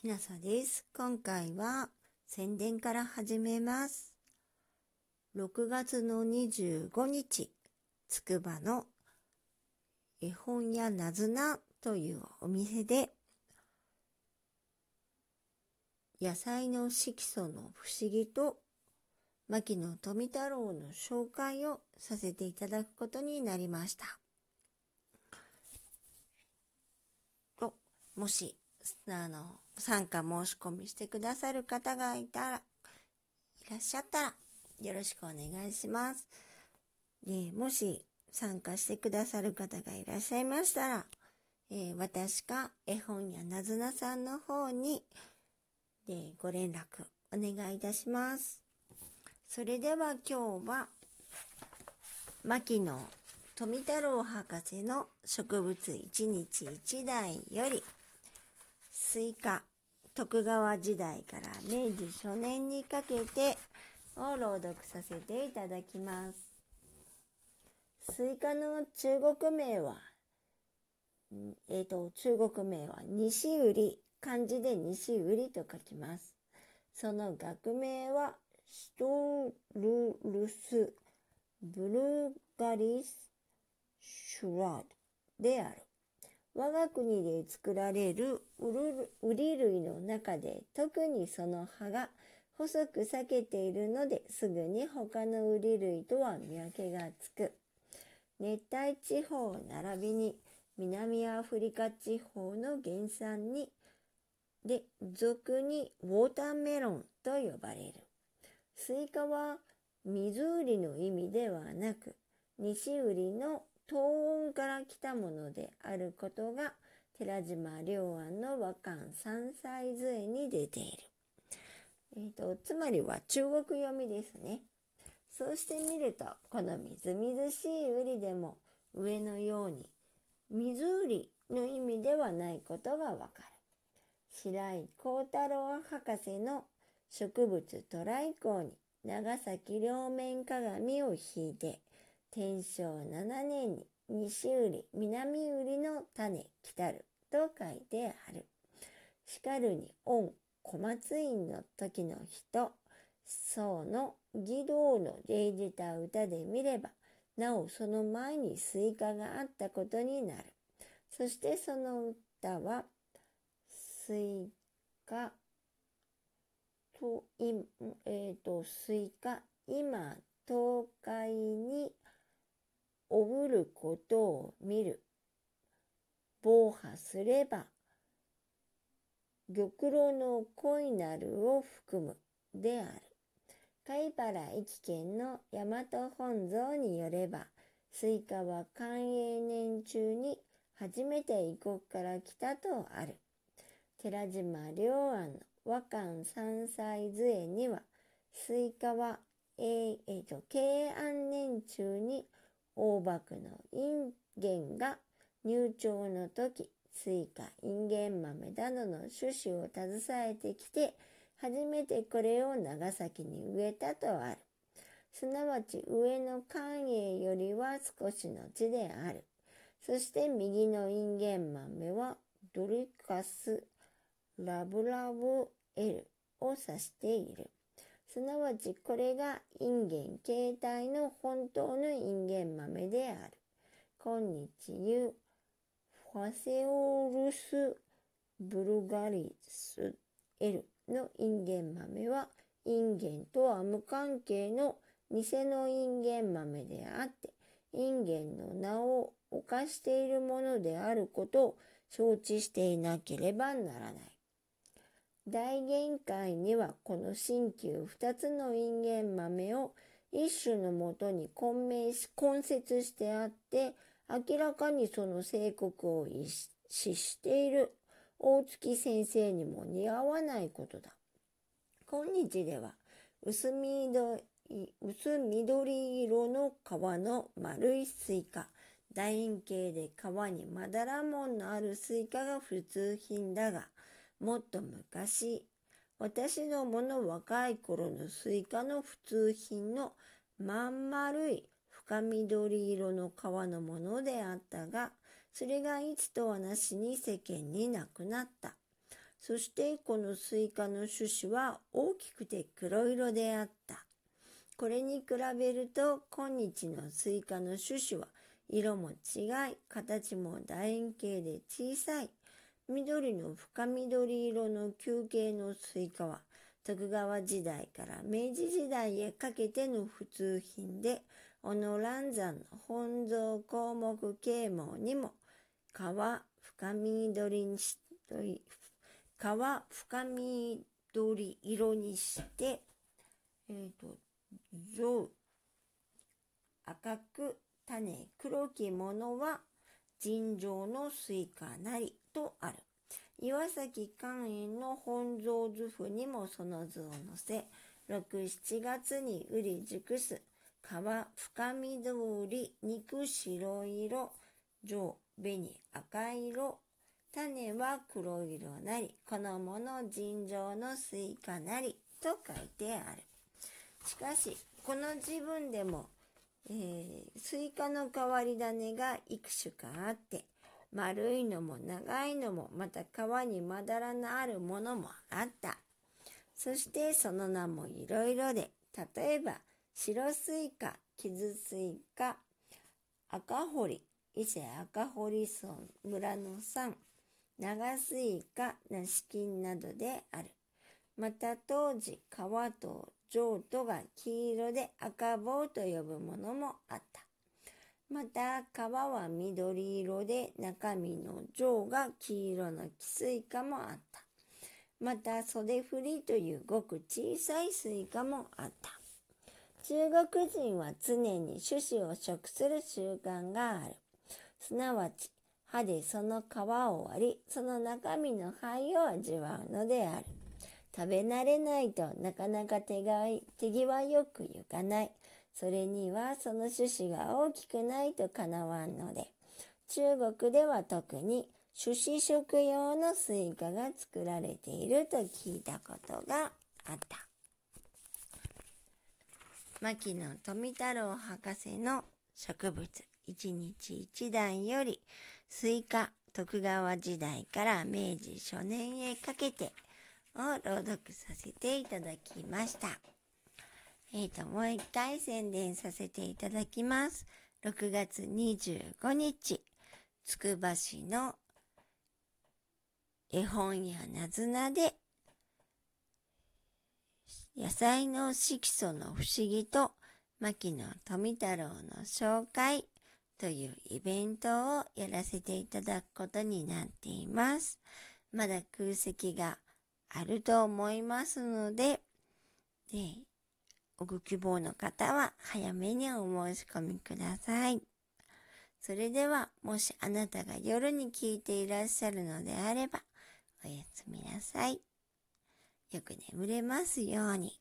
きなさです。今回は宣伝から始めます。6月の25日、つくばの絵本屋なずなというお店で、野菜の色素の不思議と牧野富太郎の紹介をさせていただくことになりました。と、もし、あの、参加申し込みしてくださる方がいたら、いらっしゃったら、よろしくお願いします。で、もし参加してくださる方がいらっしゃいましたら、えー、私か絵本やなずなさんの方に、で、ご連絡お願いいたします。それでは今日は、牧野富太郎博士の植物一日一題より、スイカ徳川時代から明治初年にかけてを朗読させていただきます。スイカの中国名は、えっ、ー、と、中国名は西瓜漢字で西瓜と書きます。その学名はシトルルス・ブルガリス・シュラードである。我が国で作られるウリ類の中で特にその葉が細く裂けているのですぐに他のウリ類とは見分けがつく。熱帯地方並びに南アフリカ地方の原産にで俗に watermelon と呼ばれる。スイカは水瓜の意味ではなく西瓜の唐音から来たものであることが寺島良安の和漢三才図会に出ている。えーと、つまりは中国読みですね。そうしてみるとこのみずみずしい瓜でも上のように水売りの意味ではないことがわかる。白井幸太郎博士の植物トライコーに長崎両面鏡を引いて天正7年に西売り、南売りの種来たると書いてある。しかるに恩、小松院の時の人、宋の義道の例じた歌で見れば、なおその前にスイカがあったことになる。そしてその歌は、スイカと、えっ、ー、と、スイカ、今、東海におぶることを見る。防破すれば、玉露の恋なるを含むである。貝原益軒の大和本草によれば、スイカは寛永年中に初めて異国から来たとある。寺島良安の和漢三才図会には、スイカは、えーえー、と慶安年中に大幕のインゲンが入庁の時、スイカ、インゲン豆などの種子を携えてきて、初めてこれを長崎に植えたとある。すなわち上の関営よりは少しの地である。そして右のインゲン豆はドリカスラブラブエルを指している。すなわちこれがインゲン形態の本当のインゲン豆である。今日言うファセオルス・ブルガリス・エルのインゲン豆はインゲンとは無関係の偽のインゲン豆であってインゲンの名を犯しているものであることを承知していなければならない。大限界にはこの新旧二つのインゲン豆を一種のもとに混迷し、根節してあって、明らかにその正鵠を逸している大槻先生にも似合わないことだ。今日では薄緑薄緑色の皮の丸いスイカ、楕円形で皮にまだら紋のあるスイカが普通品だが、もっと昔、私どもの若い頃のスイカの普通品のまん丸い深緑色の皮のものであったが、それがいつとはなしに世間になくなった。そしてこのスイカの種子は大きくて黒色であった。これに比べると今日のスイカの種子は色も違い、形も楕円形で小さい。緑の深緑色の球形のスイカは徳川時代から明治時代へかけての普通品で、小野蘭山の本草綱目啓蒙にも皮深緑にし皮深緑色にして、えっ、ー、と、瓤、赤く種黒きものは尋常のスイカなりとある。岩崎灌園の本草図譜にもその図を載せ、6、7月に瓜熟す、皮深緑、肉白色、瓤、紅赤色、種は黒色なり、このもの尋常のスイカなりと書いてある。しかし、この時分でも、えー、スイカの変わり種がいく種かあって、丸いのも長いのも、また皮にまだらのあるものもあった。そしてその名もいろいろで、例えば、白スイカ、傷スイカ、赤堀、伊勢赤堀村村の山、長スイカ、梨金などである。また当時、川と譲渡が黄色で赤棒と呼ぶものもあった。また、皮は緑色で中身の瓤が黄色のキスイカもあった。また、袖振りというごく小さいスイカもあった。中国人は常に種子を食する習慣がある。すなわち、歯でその皮を割り、その中身の胚を味わうのである。食べ慣れないとなかなか手が手際よくゆかない。それにはその種子が大きくないとかなわんので、中国では特に種子食用のスイカが作られていると聞いたことがあった。牧野富太郎博士の植物一日一題よりスイカ徳川時代から明治初年へかけてを朗読させていただきました。えっ、ー、と、もう一回宣伝させていただきます。6月25日、つくば市の絵本やなずなで、野菜の色素の不思議と、牧野富太郎の紹介というイベントをやらせていただくことになっています。まだ空席があると思いますので、で、ご希望の方は早めにお申し込みください。それでは、もしあなたが夜に聞いていらっしゃるのであれば、おやすみなさい。よく眠れますように。